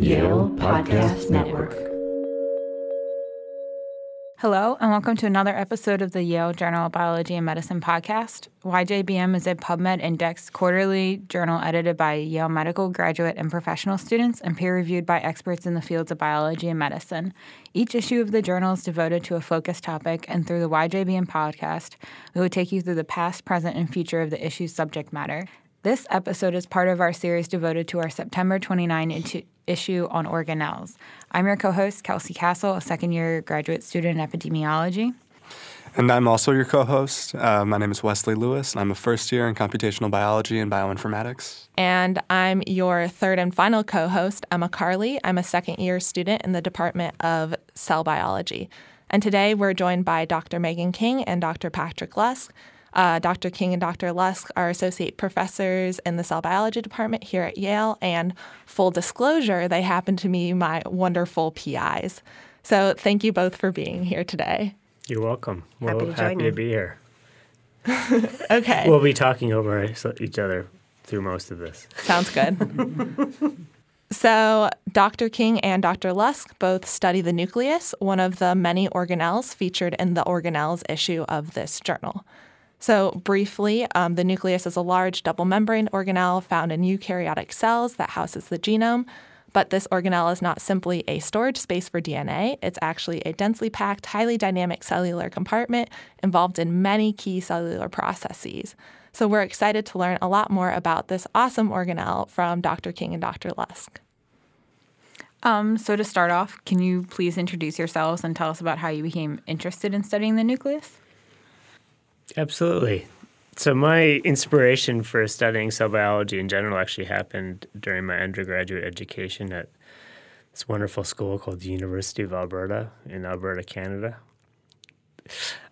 Yale Podcast Network. Hello, and welcome to another episode of the Yale Journal of Biology and Medicine podcast. YJBM is a PubMed indexed quarterly journal edited by Yale medical graduate and professional students and peer reviewed by experts in the fields of biology and medicine. Each issue of the journal is devoted to a focused topic, and through the YJBM podcast, we will take you through the past, present, and future of the issue's subject matter. This episode is part of our series devoted to our September 29 issue on organelles. I'm your co host, Kelsie Castle, a second year graduate student in epidemiology. And I'm also your co host. Uh, my name is Wesley Lewis, and I'm a first year in computational biology and bioinformatics. And I'm your third and final co host, Emma Carley. I'm a second year student in the Department of Cell Biology. And today we're joined by Dr. Megan King and Dr. Patrick Lusk. Uh, Dr. King and Dr. Lusk are associate professors in the cell biology department here at Yale. And full disclosure, they happen to be my wonderful PIs. So thank you both for being here today. You're welcome. We're happy to, happy to be here. okay. We'll be talking over each other through most of this. Sounds good. so, Dr. King and Dr. Lusk both study the nucleus, one of the many organelles featured in the organelles issue of this journal. So, briefly, um, the nucleus is a large double membrane organelle found in eukaryotic cells that houses the genome. But this organelle is not simply a storage space for DNA, it's actually a densely packed, highly dynamic cellular compartment involved in many key cellular processes. So, we're excited to learn a lot more about this awesome organelle from Dr. King and Dr. Lusk. Um, so, to start off, can you please introduce yourselves and tell us about how you became interested in studying the nucleus? Absolutely. So my inspiration for studying cell biology in general actually happened during my undergraduate education at this wonderful school called the University of Alberta in Alberta, Canada.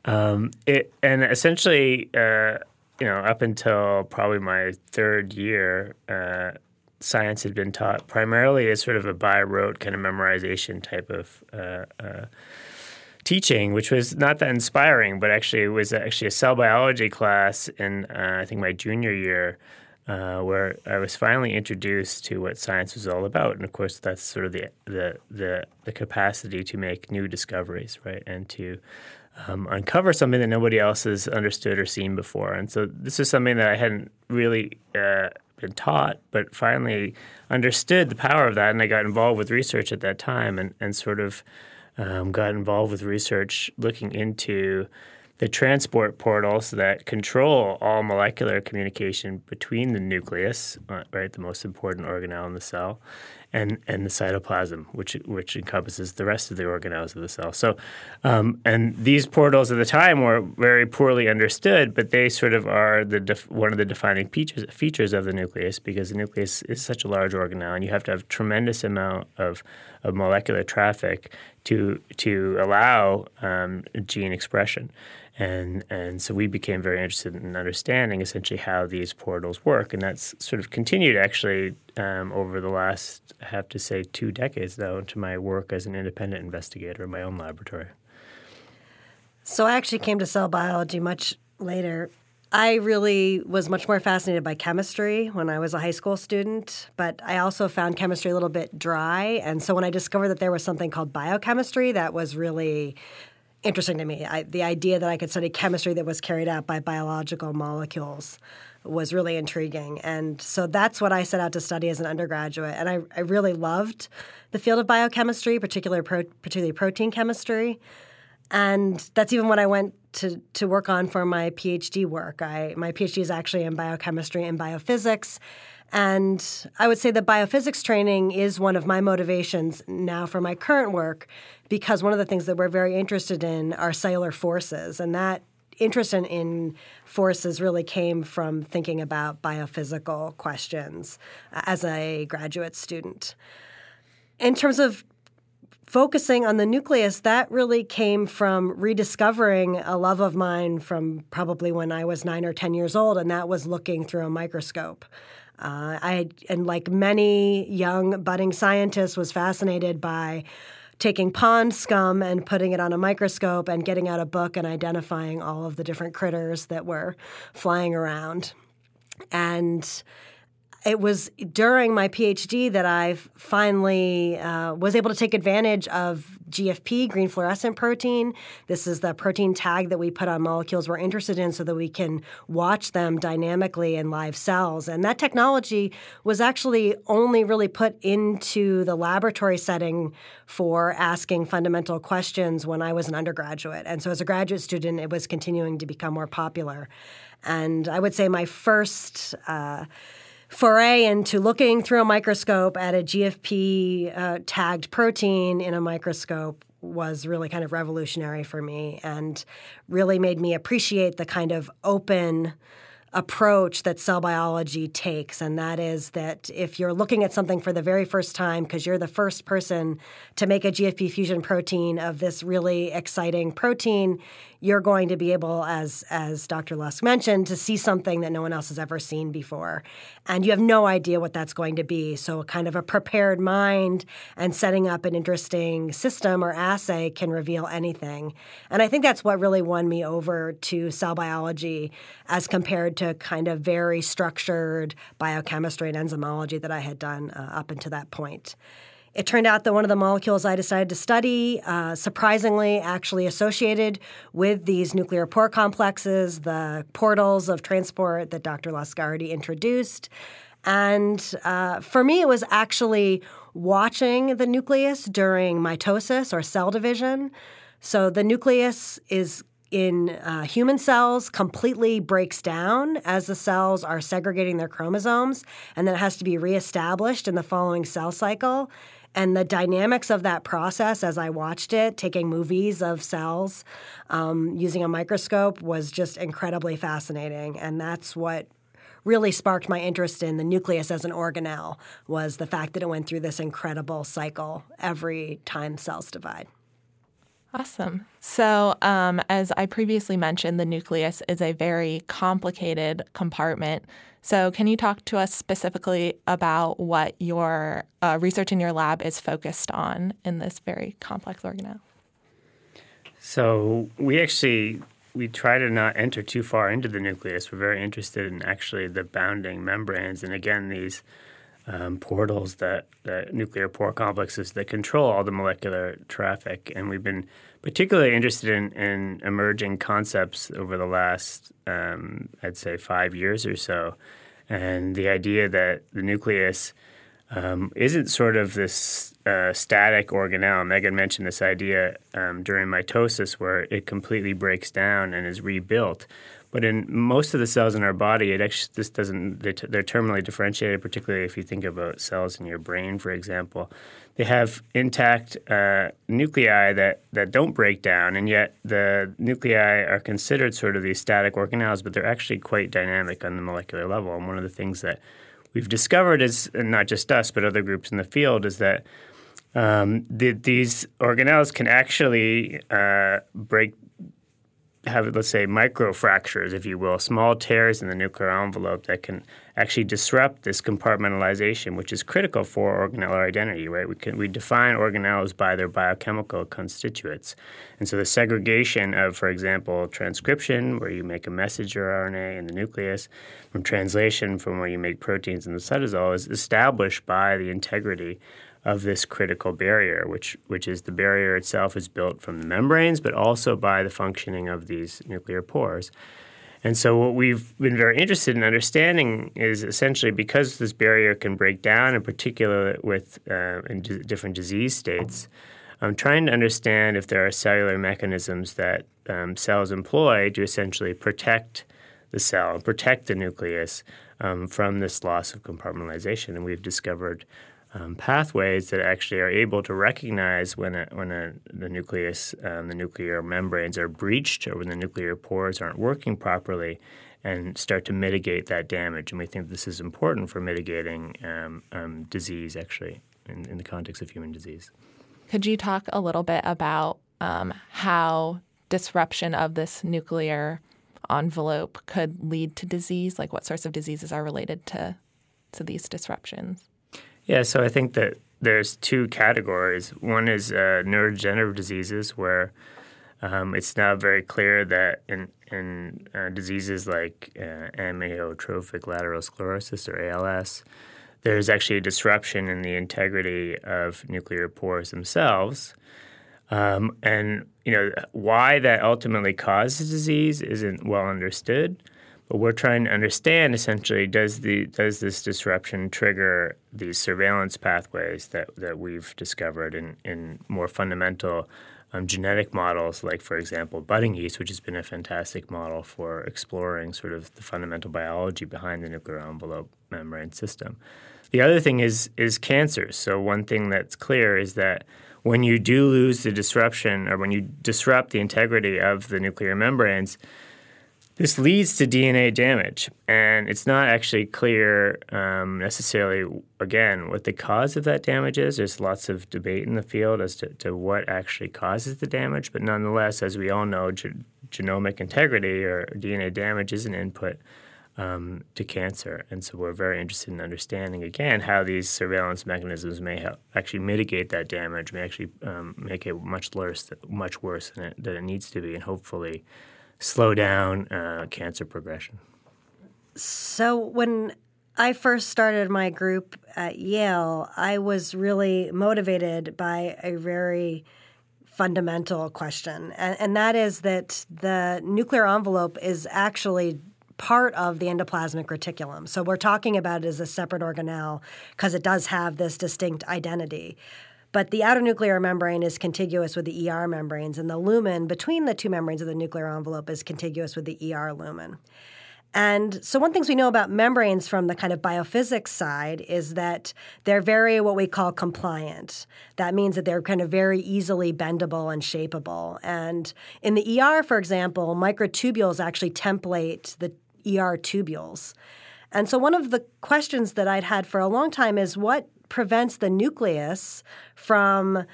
Um, it and essentially, uh, you know, up until probably my third year, uh, science had been taught primarily as sort of a by rote kind of memorization type of uh, uh teaching, which was not that inspiring, but actually it was actually a cell biology class in uh, I think my junior year. Uh, where I was finally introduced to what science was all about, and of course, that's sort of the the the, the capacity to make new discoveries, right, and to um, uncover something that nobody else has understood or seen before. And so, this is something that I hadn't really uh, been taught, but finally understood the power of that, and I got involved with research at that time, and and sort of um, got involved with research looking into the transport portals that control all molecular communication between the nucleus, uh, right, the most important organelle in the cell, and and the cytoplasm, which which encompasses the rest of the organelles of the cell. So, um, and these portals at the time were very poorly understood, but they sort of are the def- one of the defining features features of the nucleus because the nucleus is such a large organelle, and you have to have tremendous amount of of molecular traffic to to allow um, gene expression and and so we became very interested in understanding essentially how these portals work, and that's sort of continued actually um, over the last I have to say two decades though into my work as an independent investigator in my own laboratory. So I actually came to cell biology much later. I really was much more fascinated by chemistry when I was a high school student, but I also found chemistry a little bit dry. And so when I discovered that there was something called biochemistry, that was really interesting to me. I, the idea that I could study chemistry that was carried out by biological molecules was really intriguing. And so that's what I set out to study as an undergraduate. And I, I really loved the field of biochemistry, particularly, pro, particularly protein chemistry. And that's even what I went to, to work on for my PhD work. I, my PhD is actually in biochemistry and biophysics. And I would say that biophysics training is one of my motivations now for my current work because one of the things that we're very interested in are cellular forces. And that interest in, in forces really came from thinking about biophysical questions uh, as a graduate student. In terms of focusing on the nucleus, that really came from rediscovering a love of mine from probably when I was nine or 10 years old, and that was looking through a microscope. Uh, I and like many young budding scientists was fascinated by taking pond scum and putting it on a microscope and getting out a book and identifying all of the different critters that were flying around. And it was during my PhD that I finally uh, was able to take advantage of GFP, green fluorescent protein. This is the protein tag that we put on molecules we're interested in so that we can watch them dynamically in live cells. And that technology was actually only really put into the laboratory setting for asking fundamental questions when I was an undergraduate. And so as a graduate student, it was continuing to become more popular. And I would say my first. Uh, foray into looking through a microscope at a GFP uh, tagged protein in a microscope was really kind of revolutionary for me and really made me appreciate the kind of open approach that cell biology takes, and that is that if you're looking at something for the very first time, because you're the first person to make a GFP fusion protein of this really exciting protein, you're going to be able, as as Dr. Lusk mentioned, to see something that no one else has ever seen before, and you have no idea what that's going to be. So, kind of a prepared mind and setting up an interesting system or assay can reveal anything, and I think that's what really won me over to cell biology as compared to kind of very structured biochemistry and enzymology that I had done uh, up until that point. It turned out that one of the molecules I decided to study, uh, surprisingly, actually associated with these nuclear pore complexes, the portals of transport that Dr. Already introduced. And uh, for me, it was actually watching the nucleus during mitosis or cell division. So the nucleus is in uh, human cells completely breaks down as the cells are segregating their chromosomes, and then it has to be reestablished in the following cell cycle. And the dynamics of that process, as I watched it, taking movies of cells um, using a microscope, was just incredibly fascinating. And that's what really sparked my interest in the nucleus as an organelle was the fact that it went through this incredible cycle every time cells divide. Awesome. So, um, as I previously mentioned, the nucleus is a very complicated compartment. So, can you talk to us specifically about what your uh, research in your lab is focused on in this very complex organelle? So, we actually we try to not enter too far into the nucleus. We're very interested in actually the bounding membranes, and again, these um, portals that, the nuclear pore complexes that control all the molecular traffic. And we've been particularly interested in, in emerging concepts over the last, um, I'd say, five years or so. And the idea that the nucleus um, isn't sort of this uh, static organelle. Megan mentioned this idea um, during mitosis where it completely breaks down and is rebuilt. But in most of the cells in our body, it actually this doesn't. They're terminally differentiated. Particularly if you think about cells in your brain, for example, they have intact uh, nuclei that that don't break down, and yet the nuclei are considered sort of these static organelles, but they're actually quite dynamic on the molecular level. And one of the things that we've discovered is, not just us, but other groups in the field, is that um, the, these organelles can actually uh, break have, let's say, microfractures, if you will, small tears in the nuclear envelope that can actually disrupt this compartmentalization, which is critical for organellar identity, right? We, can, we define organelles by their biochemical constituents. And so the segregation of, for example, transcription, where you make a messenger RNA in the nucleus, from translation, from where you make proteins in the cytosol, is established by the integrity of this critical barrier, which which is the barrier itself is built from the membranes, but also by the functioning of these nuclear pores. And so, what we've been very interested in understanding is essentially because this barrier can break down, in particular with uh, in d- different disease states. I'm trying to understand if there are cellular mechanisms that um, cells employ to essentially protect the cell, protect the nucleus um, from this loss of compartmentalization. And we've discovered um, pathways that actually are able to recognize when a, when a, the nucleus, um, the nuclear membranes are breached or when the nuclear pores aren't working properly, and start to mitigate that damage. And we think this is important for mitigating um, um, disease, actually, in, in, the context of human disease. Could you talk a little bit about um, how disruption of this nuclear envelope could lead to disease? Like, what sorts of diseases are related to to these disruptions? Yeah, so I think that there's two categories. One is uh, neurodegenerative diseases where Um, it's now very clear that in, in uh, diseases like uh, amyotrophic lateral sclerosis or ALS, there's actually a disruption in the integrity of nuclear pores themselves. Um, and you know why that ultimately causes disease isn't well understood. But we're trying to understand essentially does the does this disruption trigger these surveillance pathways that, that we've discovered in, in more fundamental um, genetic models, like for example budding yeast, which has been a fantastic model for exploring sort of the fundamental biology behind the nuclear envelope membrane system. The other thing is is cancer. So one thing that's clear is that when you do lose the disruption or when you disrupt the integrity of the nuclear membranes, this leads to DNA damage, and it's not actually clear um, necessarily, again, what the cause of that damage is. There's lots of debate in the field as to, to what actually causes the damage, but nonetheless, as we all know, ge- genomic integrity or DNA damage is an input um, to cancer. And so we're very interested in understanding, again, how these surveillance mechanisms may help actually mitigate that damage, may actually um, make it much worse, much worse than it, than it needs to be, and hopefully – slow down uh, cancer progression. So when I first started my group at Yale, I was really motivated by a very fundamental question, and, and that is that the nuclear envelope is actually part of the endoplasmic reticulum. So we're talking about it as a separate organelle because it does have this distinct identity. But the outer nuclear membrane is contiguous with the ER membranes, and the lumen between the two membranes of the nuclear envelope is contiguous with the ER lumen. And so, one things we know about membranes from the kind of biophysics side is that they're very what we call compliant. That means that they're kind of very easily bendable and shapeable. And in the ER, for example, microtubules actually template the ER tubules. And so, one of the questions that I'd had for a long time is what prevents the nucleus from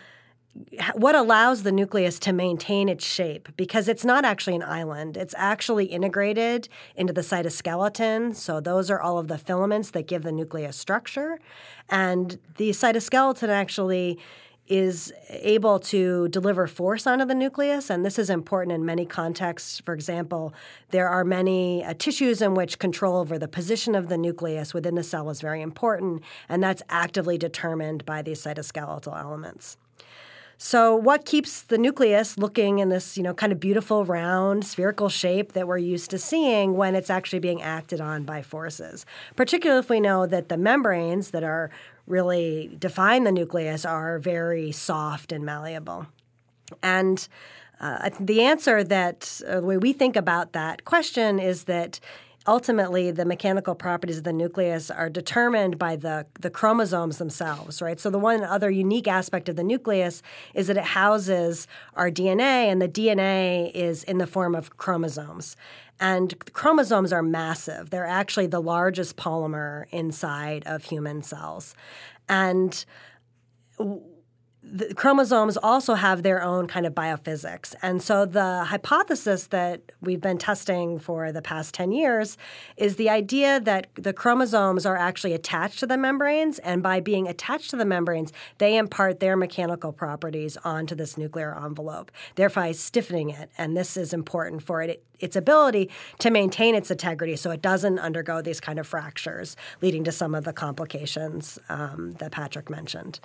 what allows the nucleus to maintain its shape because it's not actually an island. It's actually integrated into the cytoskeleton. So, those are all of the filaments that give the nucleus structure. And the cytoskeleton actually is able to deliver force onto the nucleus, and this is important in many contexts. For example, there are many uh, tissues in which control over the position of the nucleus within the cell is very important, and that's actively determined by these cytoskeletal elements. So, what keeps the nucleus looking in this, you know, kind of beautiful round spherical shape that we're used to seeing when it's actually being acted on by forces? Particularly if we know that the membranes that are really define the nucleus are very soft and malleable. And uh, the answer that uh, the way we think about that question is that ultimately the mechanical properties of the nucleus are determined by the, the chromosomes themselves, right? So the one other unique aspect of the nucleus is that it houses our DNA, and the DNA is in the form of chromosomes. And chromosomes are massive. They're actually the largest polymer inside of human cells. And the chromosomes also have their own kind of biophysics. And so the hypothesis that we've been testing for the past 10 years is the idea that the chromosomes are actually attached to the membranes, and by being attached to the membranes, they impart their mechanical properties onto this nuclear envelope, thereby stiffening it. And this is important for it, its ability to maintain its integrity so it doesn't undergo these kind of fractures, leading to some of the complications um, that Patrick mentioned.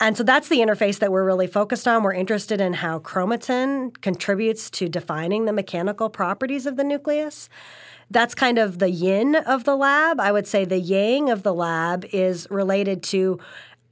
And so that's the interface that we're really focused on. We're interested in how chromatin contributes to defining the mechanical properties of the nucleus. That's kind of the yin of the lab. I would say the yang of the lab is related to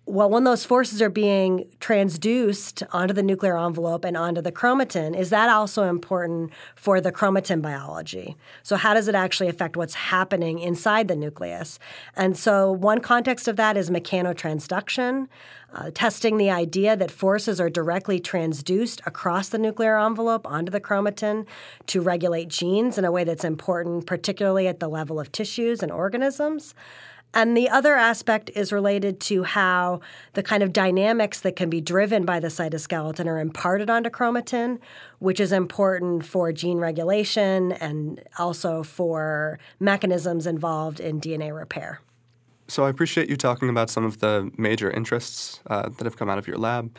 well, when those forces are being transduced onto the nuclear envelope and onto the chromatin, is that also important for the chromatin biology? So, how does it actually affect what's happening inside the nucleus? And so, one context of that is mechanotransduction, uh, testing the idea that forces are directly transduced across the nuclear envelope onto the chromatin to regulate genes in a way that's important, particularly at the level of tissues and organisms. And the other aspect is related to how the kind of dynamics that can be driven by the cytoskeleton are imparted onto chromatin, which is important for gene regulation and also for mechanisms involved in DNA repair. So I appreciate you talking about some of the major interests uh, that have come out of your lab.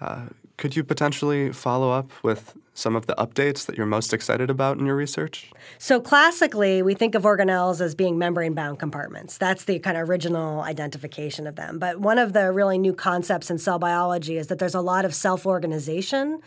Uh, could you potentially follow up with some of the updates that you're most excited about in your research? So classically, we think of organelles as being membrane-bound compartments. That's the kind of original identification of them. But one of the really new concepts in cell biology is that there's a lot of self-organization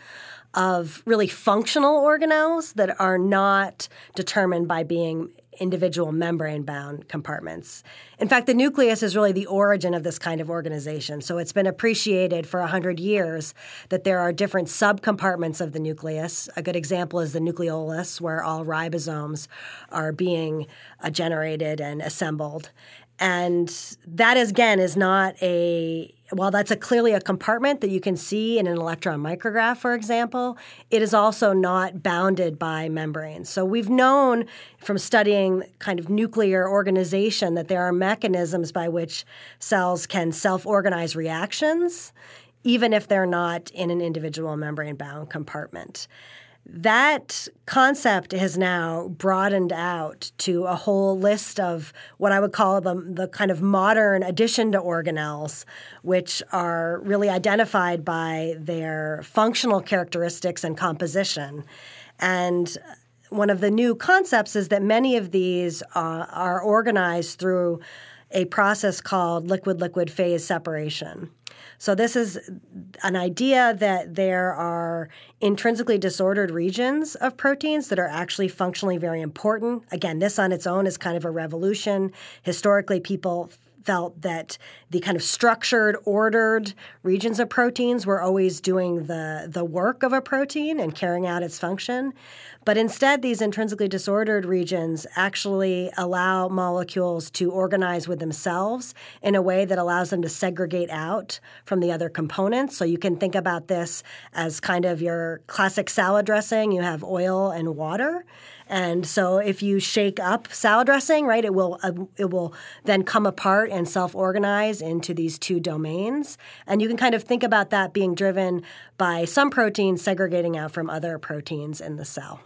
of really functional organelles that are not determined by being individual membrane bound compartments. In fact, the nucleus is really the origin of this kind of organization. So it's been appreciated for 100 years that there are different subcompartments of the nucleus. A good example is the nucleolus, where all ribosomes are being uh, generated and assembled. And that, is, again, is not a while that's a clearly a compartment that you can see in an electron micrograph, for example, it is also not bounded by membranes. So we've known from studying kind of nuclear organization that there are mechanisms by which cells can self-organize reactions, even if they're not in an individual membrane-bound compartment that concept has now broadened out to a whole list of what I would call the, the kind of modern addition to organelles, which are really identified by their functional characteristics and composition. And one of the new concepts is that many of these uh, are organized through a process called liquid liquid phase separation. So, this is an idea that there are intrinsically disordered regions of proteins that are actually functionally very important. Again, this on its own is kind of a revolution. Historically, people felt that the kind of structured, ordered regions of proteins were always doing the, the work of a protein and carrying out its function. But instead, these intrinsically disordered regions actually allow molecules to organize with themselves in a way that allows them to segregate out from the other components. So you can think about this as kind of your classic salad dressing. You have oil and water. And so if you shake up salad dressing, right, it will uh, it will then come apart and self-organize into these two domains. And you can kind of think about that being driven by some proteins segregating out from other proteins in the cell.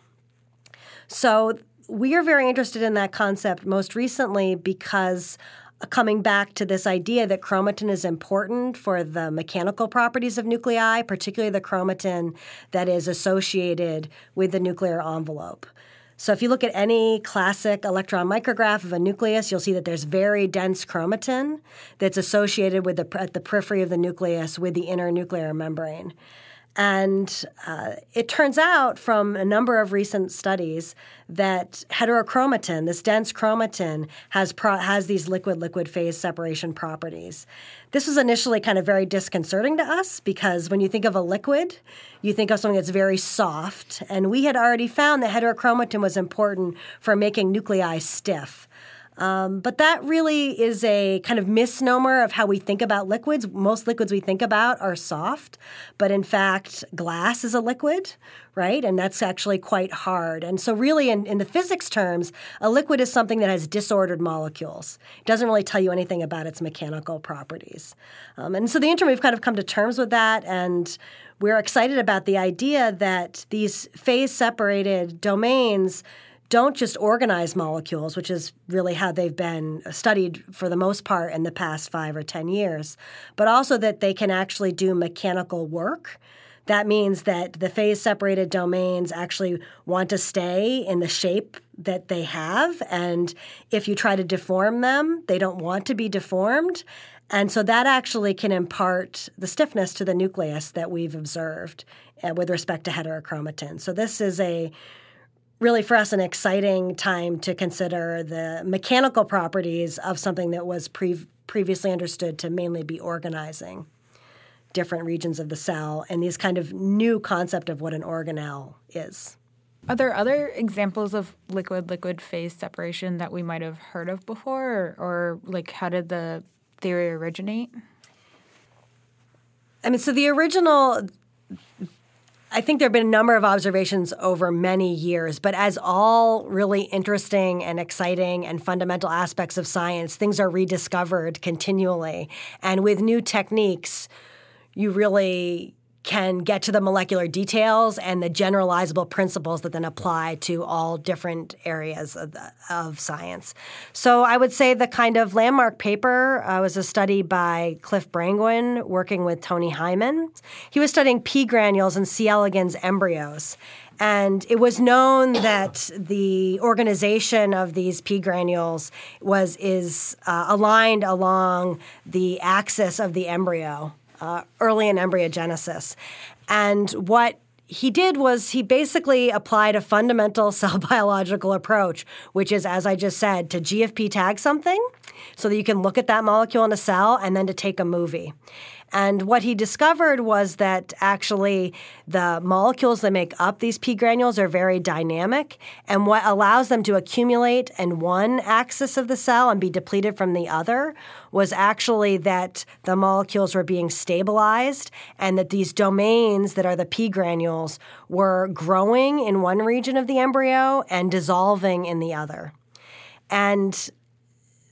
So we are very interested in that concept most recently because uh, coming back to this idea that chromatin is important for the mechanical properties of nuclei, particularly the chromatin that is associated with the nuclear envelope. So if you look at any classic electron micrograph of a nucleus, you'll see that there's very dense chromatin that's associated with the at the periphery of the nucleus with the inner nuclear membrane. And uh, it turns out from a number of recent studies that heterochromatin, this dense chromatin, has pro- has these liquid-liquid phase separation properties. This was initially kind of very disconcerting to us because when you think of a liquid, you think of something that's very soft, and we had already found that heterochromatin was important for making nuclei stiff. Um, but that really is a kind of misnomer of how we think about liquids. Most liquids we think about are soft, but in fact, glass is a liquid, right? And that's actually quite hard. And so, really, in, in the physics terms, a liquid is something that has disordered molecules. It doesn't really tell you anything about its mechanical properties. Um, and so, the interim, we've kind of come to terms with that. And we're excited about the idea that these phase separated domains don't just organize molecules, which is really how they've been studied for the most part in the past five or 10 years, but also that they can actually do mechanical work. That means that the phase separated domains actually want to stay in the shape that they have. And if you try to deform them, they don't want to be deformed. And so that actually can impart the stiffness to the nucleus that we've observed uh, with respect to heterochromatin. So this is a really for us an exciting time to consider the mechanical properties of something that was pre- previously understood to mainly be organizing different regions of the cell and these kind of new concept of what an organelle is. Are there other examples of liquid liquid phase separation that we might have heard of before or, or like how did the theory originate? I mean, so the original I think there have been a number of observations over many years, but as all really interesting and exciting and fundamental aspects of science, things are rediscovered continually. And with new techniques, you really can get to the molecular details and the generalizable principles that then apply to all different areas of, the, of science. So I would say the kind of landmark paper uh, was a study by Cliff Brangwynne working with Tony Hyman. He was studying P granules in C. elegans embryos. And it was known that the organization of these P granules was is uh, aligned along the axis of the embryo uh, early in embryogenesis. And what he did was he basically applied a fundamental cell biological approach, which is, as I just said, to GFP tag something so that you can look at that molecule in a cell and then to take a movie. And what he discovered was that actually the molecules that make up these P granules are very dynamic. And what allows them to accumulate in one axis of the cell and be depleted from the other was actually that the molecules were being stabilized and that these domains that are the P granules were growing in one region of the embryo and dissolving in the other. And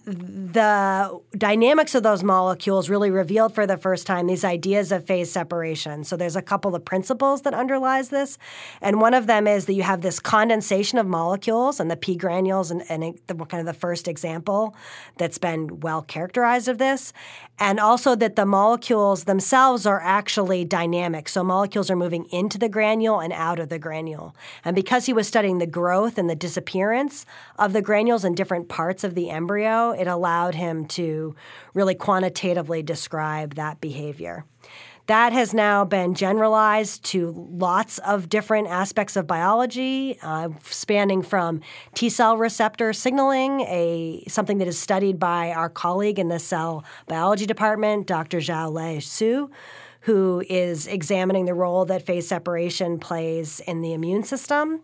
the dynamics of those molecules really revealed for the first time these ideas of phase separation. So there's a couple of principles that underlies this, and one of them is that you have this condensation of molecules, and the p granules, and, and the, kind of the first example that's been well characterized of this, and also that the molecules themselves are actually dynamic. So molecules are moving into the granule and out of the granule, and because he was studying the growth and the disappearance of the granules in different parts of the embryo it allowed him to really quantitatively describe that behavior. That has now been generalized to lots of different aspects of biology, uh, spanning from T cell receptor signaling, a something that is studied by our colleague in the cell biology department, Dr. Xiaolei Su, who is examining the role that phase separation plays in the immune system.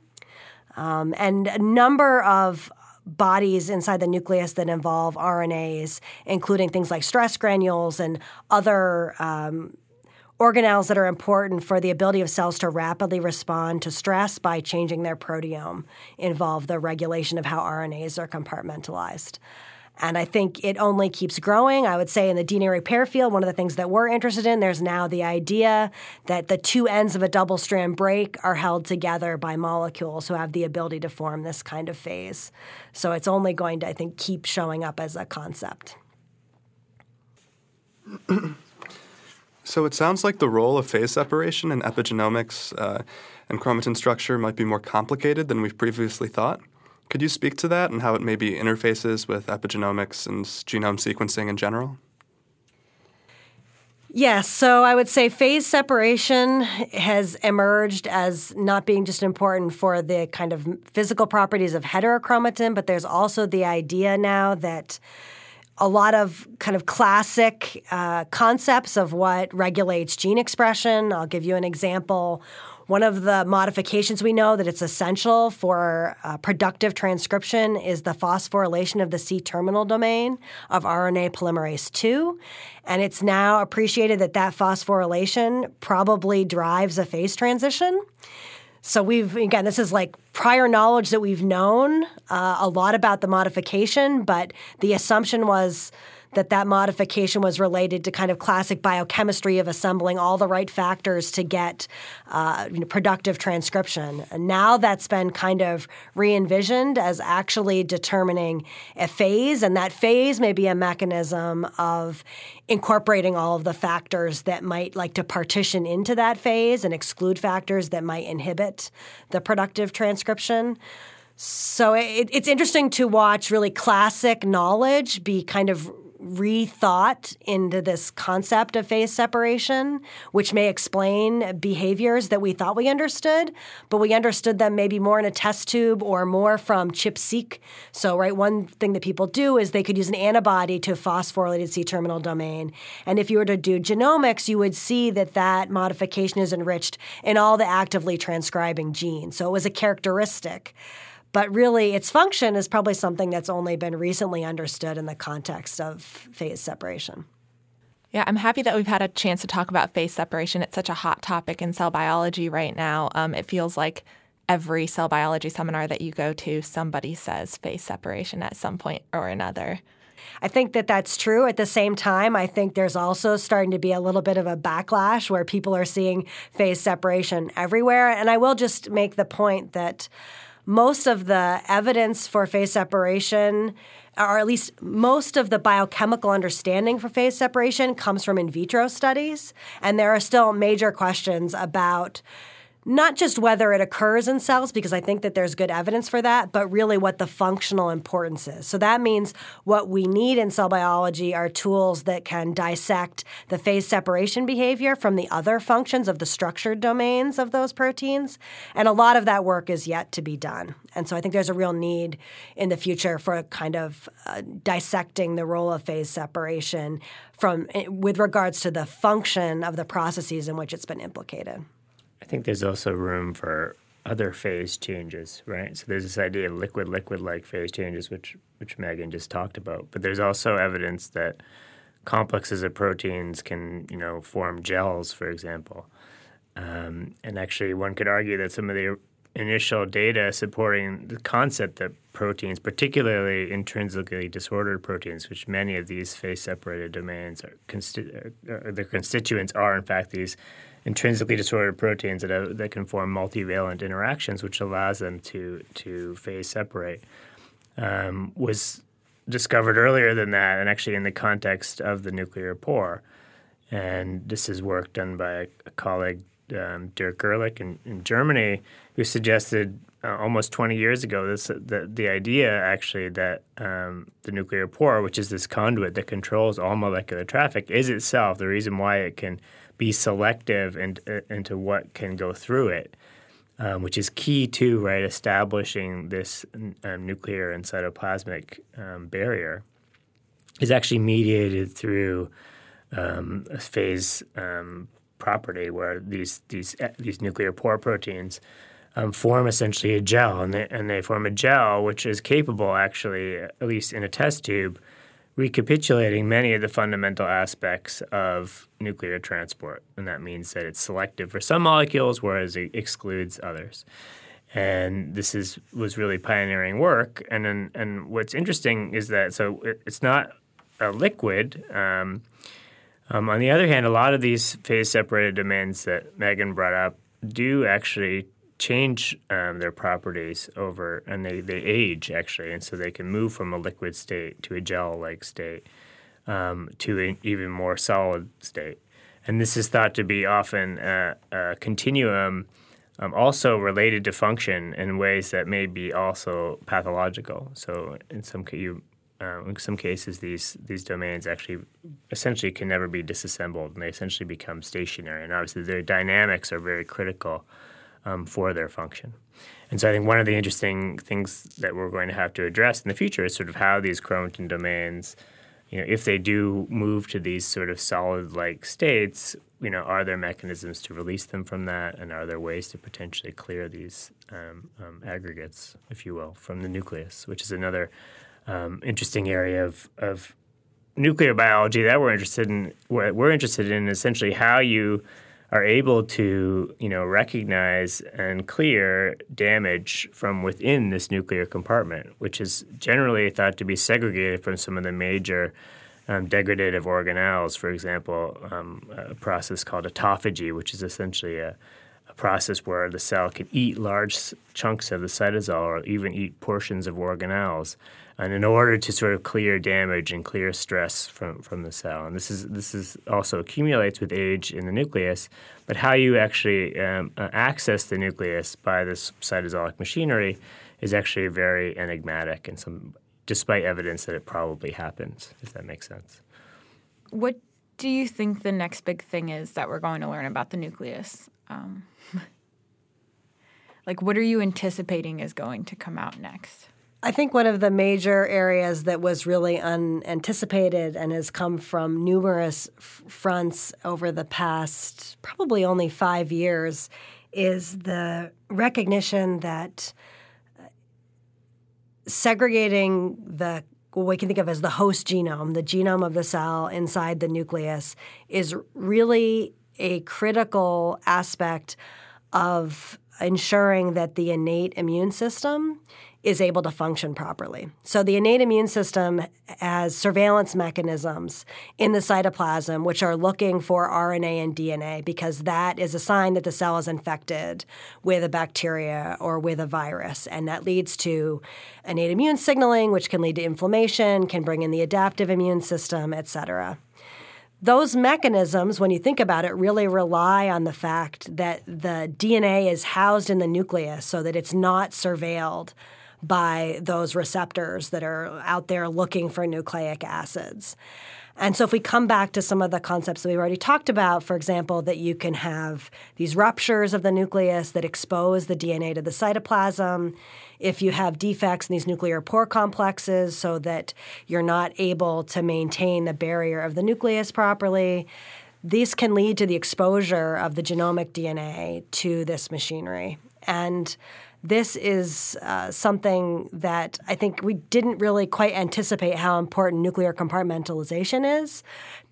Um, and a number of bodies inside the nucleus that involve RNAs, including things like stress granules and other um, organelles that are important for the ability of cells to rapidly respond to stress by changing their proteome, involve the regulation of how RNAs are compartmentalized. And I think it only keeps growing. I would say in the DNA repair field, one of the things that we're interested in, there's now the idea that the two ends of a double strand break are held together by molecules who have the ability to form this kind of phase. So it's only going to, I think, keep showing up as a concept. so it sounds like the role of phase separation in epigenomics uh, and chromatin structure might be more complicated than we've previously thought. Could you speak to that and how it maybe interfaces with epigenomics and genome sequencing in general? Yes, so I would say phase separation has emerged as not being just important for the kind of physical properties of heterochromatin, but there's also the idea now that a lot of kind of classic uh, concepts of what regulates gene expression. I'll give you an example. One of the modifications we know that it's essential for uh, productive transcription is the phosphorylation of the C terminal domain of RNA polymerase II. And it's now appreciated that that phosphorylation probably drives a phase transition. So we've again, this is like prior knowledge that we've known uh, a lot about the modification, but the assumption was that that modification was related to kind of classic biochemistry of assembling all the right factors to get uh, you know, productive transcription. And now that's been kind of re envisioned as actually determining a phase, and that phase may be a mechanism of incorporating all of the factors that might like to partition into that phase and exclude factors that might inhibit the productive transcription. So it, it's interesting to watch really classic knowledge be kind of rethought into this concept of phase separation, which may explain behaviors that we thought we understood, but we understood them maybe more in a test tube or more from ChIP-seq. So, right, one thing that people do is they could use an antibody to phosphorylated C terminal domain. And if you were to do genomics, you would see that that modification is enriched in all the actively transcribing genes. So, it was a characteristic. But really, its function is probably something that's only been recently understood in the context of phase separation. Yeah, I'm happy that we've had a chance to talk about phase separation. It's such a hot topic in cell biology right now. Um, it feels like every cell biology seminar that you go to, somebody says phase separation at some point or another. I think that that's true. At the same time, I think there's also starting to be a little bit of a backlash where people are seeing phase separation everywhere. And I will just make the point that most of the evidence for phase separation or at least most of the biochemical understanding for phase separation comes from in vitro studies. And there are still major questions about not just whether it occurs in cells, because I think that there's good evidence for that, but really what the functional importance is. So that means what we need in cell biology are tools that can dissect the phase separation behavior from the other functions of the structured domains of those proteins. And a lot of that work is yet to be done. And so I think there's a real need in the future for kind of uh, dissecting the role of phase separation from eh, with regards to the function of the processes in which it's been implicated. I think there's also room for other phase changes, right? So there's this idea of liquid liquid like phase changes, which which Megan just talked about. But there's also evidence that complexes of proteins can, you know, form gels, for example. Um, and actually, one could argue that some of the initial data supporting the concept that proteins, particularly intrinsically disordered proteins, which many of these phase separated domains are, consti- uh, their constituents are in fact these intrinsically disordered proteins that, have, that can form multivalent interactions, which allows them to to phase separate, um, was discovered earlier than that, and actually in the context of the nuclear pore. And this is work done by a, colleague, um, Dirk Görlich, in, in, Germany, who suggested uh, almost 20 years ago this the, the idea actually that um, the nuclear pore, which is this conduit that controls all molecular traffic, is itself the reason why it can be selective and uh, into what can go through it, um, which is key to right establishing this um, nuclear and cytoplasmic um, barrier, is actually mediated through um, a phase um, property where these these uh, these nuclear pore proteins. Um, form essentially a gel, and they, and they form a gel which is capable, actually, at least in a test tube, recapitulating many of the fundamental aspects of nuclear transport. And that means that it's selective for some molecules, whereas it excludes others. And this is was really pioneering work. And and what's interesting is that so it, it's not a liquid. Um, um, on the other hand, a lot of these phase separated domains that Megan brought up do actually change um, their properties over, and they, they age actually, and so they can move from a liquid state to a gel-like state um, to an even more solid state. And this is thought to be often a, a continuum, um, also related to function in ways that may be also pathological. So in some you, uh, in some cases, these these domains actually essentially can never be disassembled, and they essentially become stationary. And obviously, their dynamics are very critical um, for their function. And so I think one of the interesting things that we're going to have to address in the future is sort of how these chromatin domains, you know, if they do move to these sort of solid-like states, you know, are there mechanisms to release them from that, and are there ways to potentially clear these um, um, aggregates, if you will, from the nucleus, which is another um, interesting area of, of nuclear biology that we're interested in. What we're interested in essentially how you are able to, you know, recognize and clear damage from within this nuclear compartment, which is generally thought to be segregated from some of the major um, degradative organelles. For example, um, a process called autophagy, which is essentially a, a process where the cell can eat large chunks of the cytosol or even eat portions of organelles and in order to sort of clear damage and clear stress from, from the cell. And this is this is also accumulates with age in the nucleus, but how you actually um, uh, access the nucleus by this cytosolic machinery is actually very enigmatic, and some despite evidence that it probably happens, if that makes sense. What do you think the next big thing is that we're going to learn about the nucleus? Um, like, what are you anticipating is going to come out next? I think one of the major areas that was really unanticipated and has come from numerous f- fronts over the past probably only five years is the recognition that uh, segregating the what we can think of as the host genome, the genome of the cell inside the nucleus, is really a critical aspect of ensuring that the innate immune system is able to function properly. So the innate immune system has surveillance mechanisms in the cytoplasm which are looking for RNA and DNA because that is a sign that the cell is infected with a bacteria or with a virus and that leads to innate immune signaling which can lead to inflammation, can bring in the adaptive immune system, et cetera those mechanisms, when you think about it, really rely on the fact that the DNA is housed in the nucleus so that it's not surveilled by those receptors that are out there looking for nucleic acids. And so, if we come back to some of the concepts that we've already talked about, for example, that you can have these ruptures of the nucleus that expose the DNA to the cytoplasm, if you have defects in these nuclear pore complexes so that you're not able to maintain the barrier of the nucleus properly, these can lead to the exposure of the genomic DNA to this machinery. And this is uh, something that I think we didn't really quite anticipate how important nuclear compartmentalization is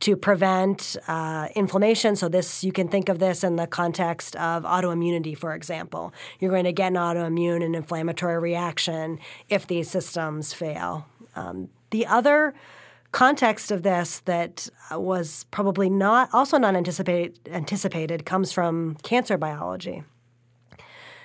to prevent uh, inflammation. So this you can think of this in the context of autoimmunity, for example. You're going to get an autoimmune and inflammatory reaction if these systems fail. Um, the other context of this that was probably not also not anticipated anticipated comes from cancer biology.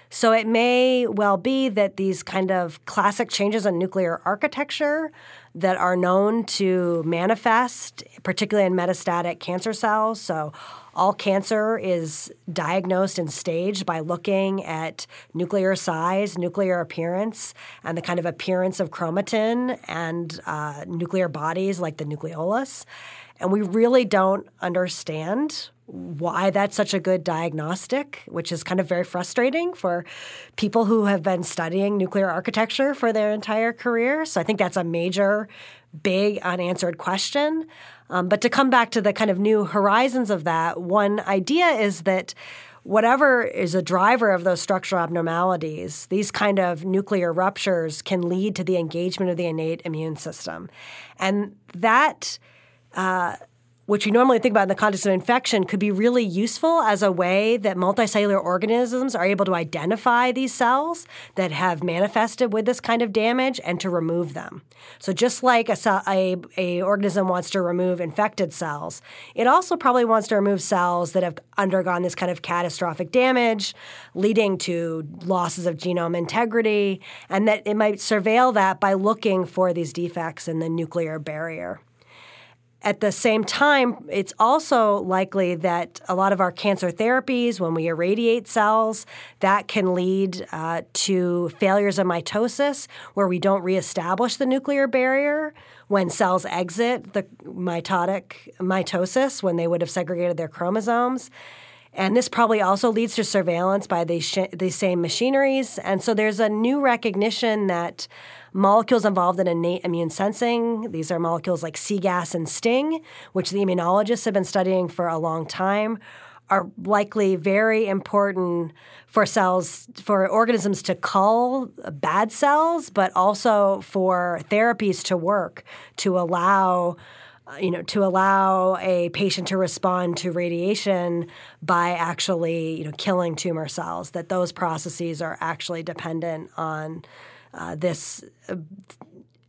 So it may well be that these kind of classic changes in nuclear architecture that are known to manifest, particularly in metastatic cancer cells. So all cancer is diagnosed and staged by looking at nuclear size, nuclear appearance, and the kind of appearance of chromatin and uh, nuclear bodies like the nucleolus. And we really don't understand why that's such a good diagnostic, which is kind of very frustrating for people who have been studying nuclear architecture for their entire career. So I think that's a major, big unanswered question. Um, but to come back to the kind of new horizons of that, one idea is that whatever is a driver of those structural abnormalities, these kind of nuclear ruptures can lead to the engagement of the innate immune system. And that which we normally think about in the context of infection, could be really useful as a way that multicellular organisms are able to identify these cells that have manifested with this kind of damage and to remove them. So just like a, cell, a, a organism wants to remove infected cells, it also probably wants to remove cells that have undergone this kind of catastrophic damage, leading to losses of genome integrity, and that it might surveil that by looking for these defects in the nuclear barrier. At the same time, it's also likely that a lot of our cancer therapies, when we irradiate cells, that can lead uh, to failures of mitosis where we don't reestablish the nuclear barrier when cells exit the mitotic mitosis when they would have segregated their chromosomes. And this probably also leads to surveillance by these, sh- these same machineries. And so there's a new recognition that molecules involved in innate immune sensing. These are molecules like cGAS and STING, which the immunologists have been studying for a long time, are likely very important for cells, for organisms to cull bad cells, but also for therapies to work to allow you know, to allow a patient to respond to radiation by actually, you know, killing tumor cells, that those processes are actually dependent on uh, this uh,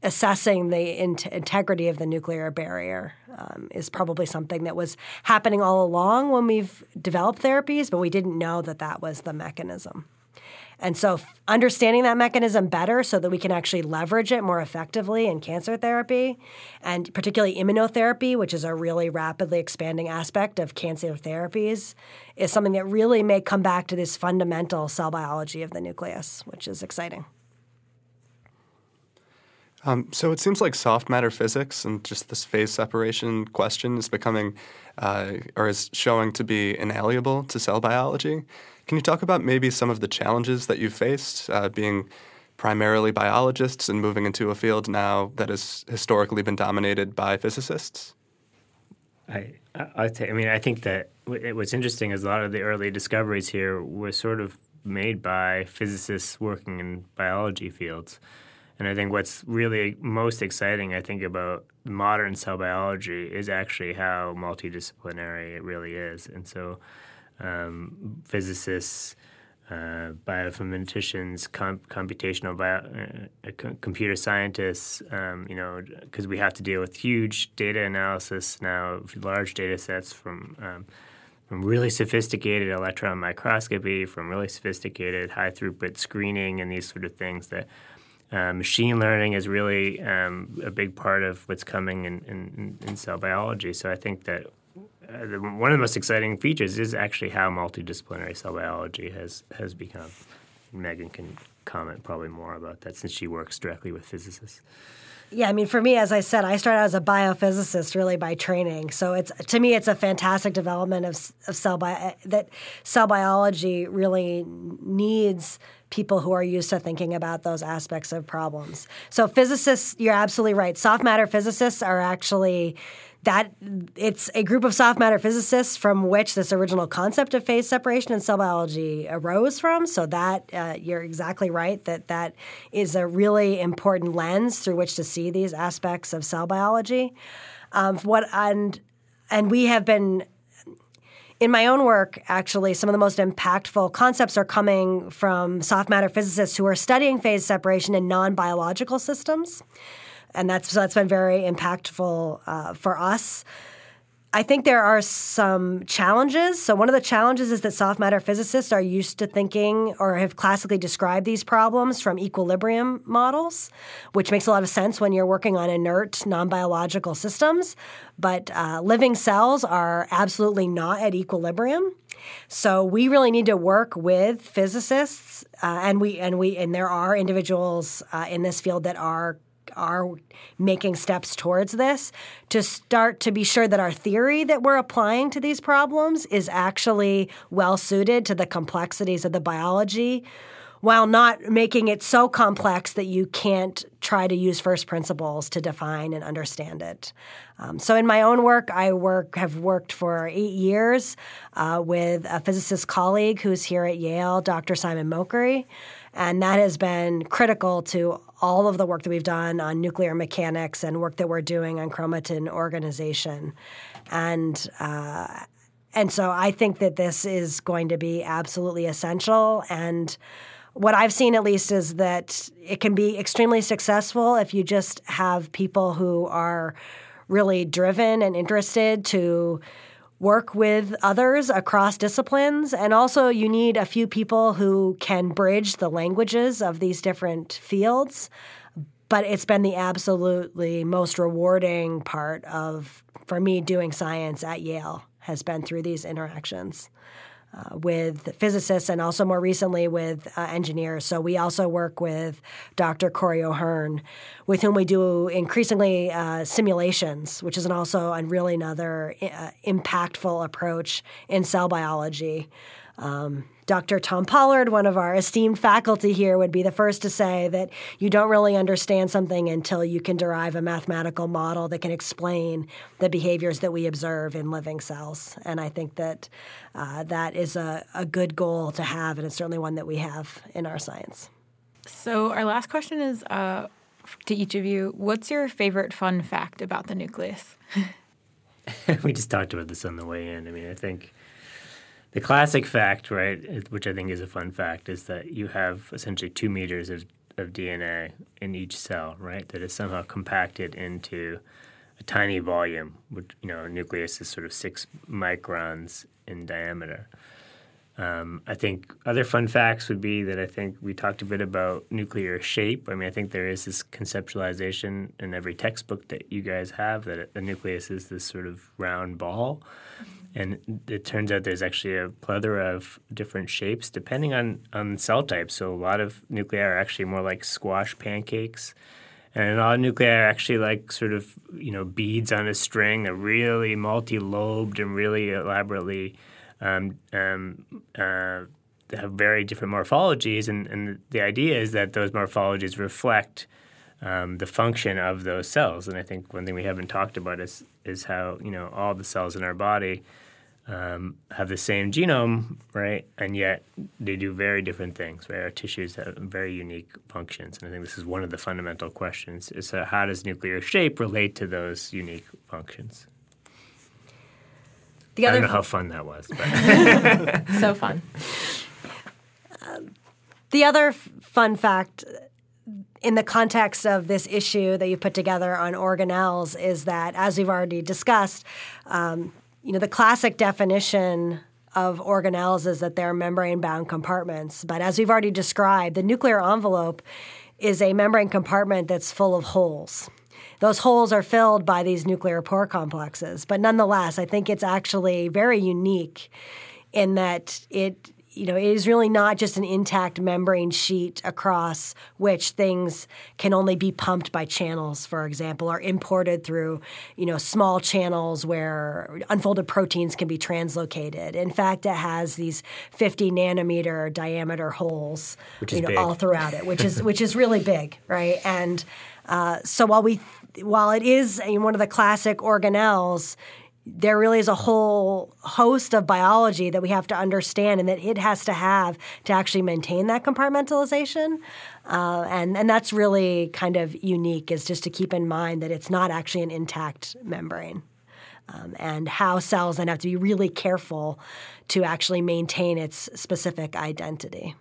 assessing the in- integrity of the nuclear barrier um, is probably something that was happening all along when we've developed therapies, but we didn't know that that was the mechanism. And so, understanding that mechanism better so that we can actually leverage it more effectively in cancer therapy, and particularly immunotherapy, which is a really rapidly expanding aspect of cancer therapies, is something that really may come back to this fundamental cell biology of the nucleus, which is exciting. Um, so it seems like soft matter physics and just this phase separation question is becoming uh, or is showing to be inalienable to cell biology. Can you talk about maybe some of the challenges that you've faced uh, being primarily biologists and moving into a field now that has historically been dominated by physicists? I, I, I mean, I think that what's interesting is a lot of the early discoveries here were sort of made by physicists working in biology fields. And I think what's really most exciting, I think, about modern cell biology is actually how multidisciplinary it really is. And so, um, physicists, uh, bioinformaticians, com- computational bio, uh, uh computer scientists, um, you know, because we have to deal with huge data analysis now, large data sets from um, from really sophisticated electron microscopy, from really sophisticated high throughput screening, and these sort of things that. Uh, machine learning is really um, a big part of what's coming in, in, in cell biology. So I think that the, one of the most exciting features is actually how multidisciplinary cell biology has has become. Megan can comment probably more about that since she works directly with physicists. Yeah, I mean, for me, as I said, I started as a biophysicist really by training. So it's to me, it's a fantastic development of, of cell bio, that cell biology really needs people who are used to thinking about those aspects of problems. So physicists, you're absolutely right. Soft matter physicists are actually that it's a group of soft matter physicists from which this original concept of phase separation in cell biology arose from. So that uh, you're exactly right that that is a really important lens through which to see these aspects of cell biology. Um, what and and we have been in my own work, actually, some of the most impactful concepts are coming from soft matter physicists who are studying phase separation in non biological systems and that's so that's been very impactful uh, for us. I think there are some challenges. So, one of the challenges is that soft matter physicists are used to thinking or have classically described these problems from equilibrium models, which makes a lot of sense when you're working on inert, non biological systems. But uh, living cells are absolutely not at equilibrium. So we really need to work with physicists, uh, and we and we and there are individuals uh, in this field that are are making steps towards this to start to be sure that our theory that we're applying to these problems is actually well suited to the complexities of the biology while not making it so complex that you can't try to use first principles to define and understand it. Um, so, in my own work, I work have worked for eight years uh, with a physicist colleague who's here at Yale, Dr. Simon Mochrie, and that has been critical to all of the work that we've done on nuclear mechanics and work that we're doing on chromatin organization. And uh, and so I think that this is going to be absolutely essential. And what I've seen, at least, is that it can be extremely successful if you just have people who are really driven and interested to work with others across disciplines. And also, you need a few people who can bridge the languages of these different fields. But it's been the absolutely most rewarding part of, for me, doing science at Yale has been through these interactions uh, with physicists and also more recently with uh, engineers. So we also work with Dr. Corey O'Hern, with whom we do increasingly uh, simulations, which is an also a really another uh, impactful approach in cell biology. Um, Dr. Tom Pollard, one of our esteemed faculty here, would be the first to say that you don't really understand something until you can derive a mathematical model that can explain the behaviors that we observe in living cells. And I think that uh, that is a, a good goal to have, and it's certainly one that we have in our science. So, our last question is uh, to each of you What's your favorite fun fact about the nucleus? we just talked about this on the way in. I mean, I think the classic fact, right, which I think is a fun fact, is that you have essentially two meters of, of DNA in each cell, right, that is somehow compacted into a tiny volume. Which, you know, a nucleus is sort of six microns in diameter. Um, I think other fun facts would be that I think we talked a bit about nuclear shape. I mean, I think there is this conceptualization in every textbook that you guys have that a nucleus is this sort of round ball. And it turns out there's actually a plethora of different shapes depending on, on cell type. So a lot of nuclei are actually more like squash pancakes. And a lot of nuclei are actually like sort of, you know, beads on a string. They're really multi-lobed and really elaborately um, um, uh, have very different morphologies. And, and the idea is that those morphologies reflect um, the function of those cells. And I think one thing we haven't talked about is is how you know all the cells in our body um, have the same genome, right? And yet they do very different things. Right? Our tissues have very unique functions, and I think this is one of the fundamental questions: is how does nuclear shape relate to those unique functions? The I other don't know how fun that was, but so fun. The other f- fun fact in the context of this issue that you put together on organelles is that, as we've already discussed, um, you know, the classic definition of organelles is that they're membrane bound compartments. But as we've already described, the nuclear envelope is a membrane compartment that's full of holes. Those holes are filled by these nuclear pore complexes. But nonetheless, I think it's actually very unique in that it you know, it is really not just an intact membrane sheet across which things can only be pumped by channels, for example, or imported through, you know, small channels where unfolded proteins can be translocated. In fact, it has these 50 nanometer diameter holes, you know, big. all throughout it, which is which is really big, right? And uh, so while we while it is one of the classic organelles, there really is a whole host of biology that we have to understand and that it has to have to actually maintain that compartmentalization. Uh, and, and that's really kind of unique, is just to keep in mind that it's not actually an intact membrane. Um, and how cells then have to be really careful to actually maintain its specific identity.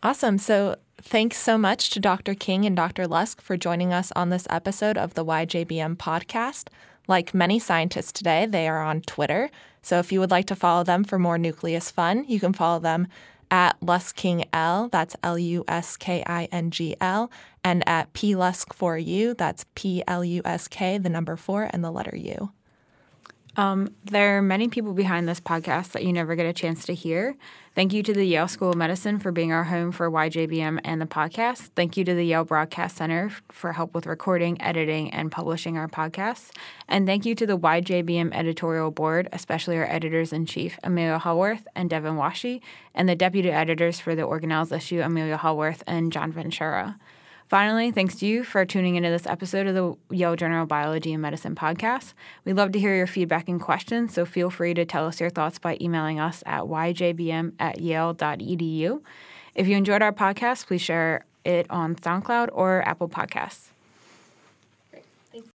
Awesome. So, thanks so much to Dr. King and Dr. Lusk for joining us on this episode of the YJBM podcast. Like many scientists today, they are on Twitter. So, if you would like to follow them for more nucleus fun, you can follow them at LuskingL, that's L U S K I N G L, and at PLusk4U, that's P L U S K, the number four, and the letter U. Um, there are many people behind this podcast that you never get a chance to hear. Thank you to the Yale School of Medicine for being our home for YJBM and the podcast. Thank you to the Yale Broadcast Center for help with recording, editing, and publishing our podcasts. And thank you to the YJBM editorial board, especially our editors in chief, Amelia Hallworth and Devin Washi, and the deputy editors for the Organelles issue, Amelia Hallworth and John Ventura. Finally, thanks to you for tuning into this episode of the Yale of Biology and Medicine podcast. We'd love to hear your feedback and questions, so feel free to tell us your thoughts by emailing us at yjbm at yale.edu. If you enjoyed our podcast, please share it on SoundCloud or Apple Podcasts.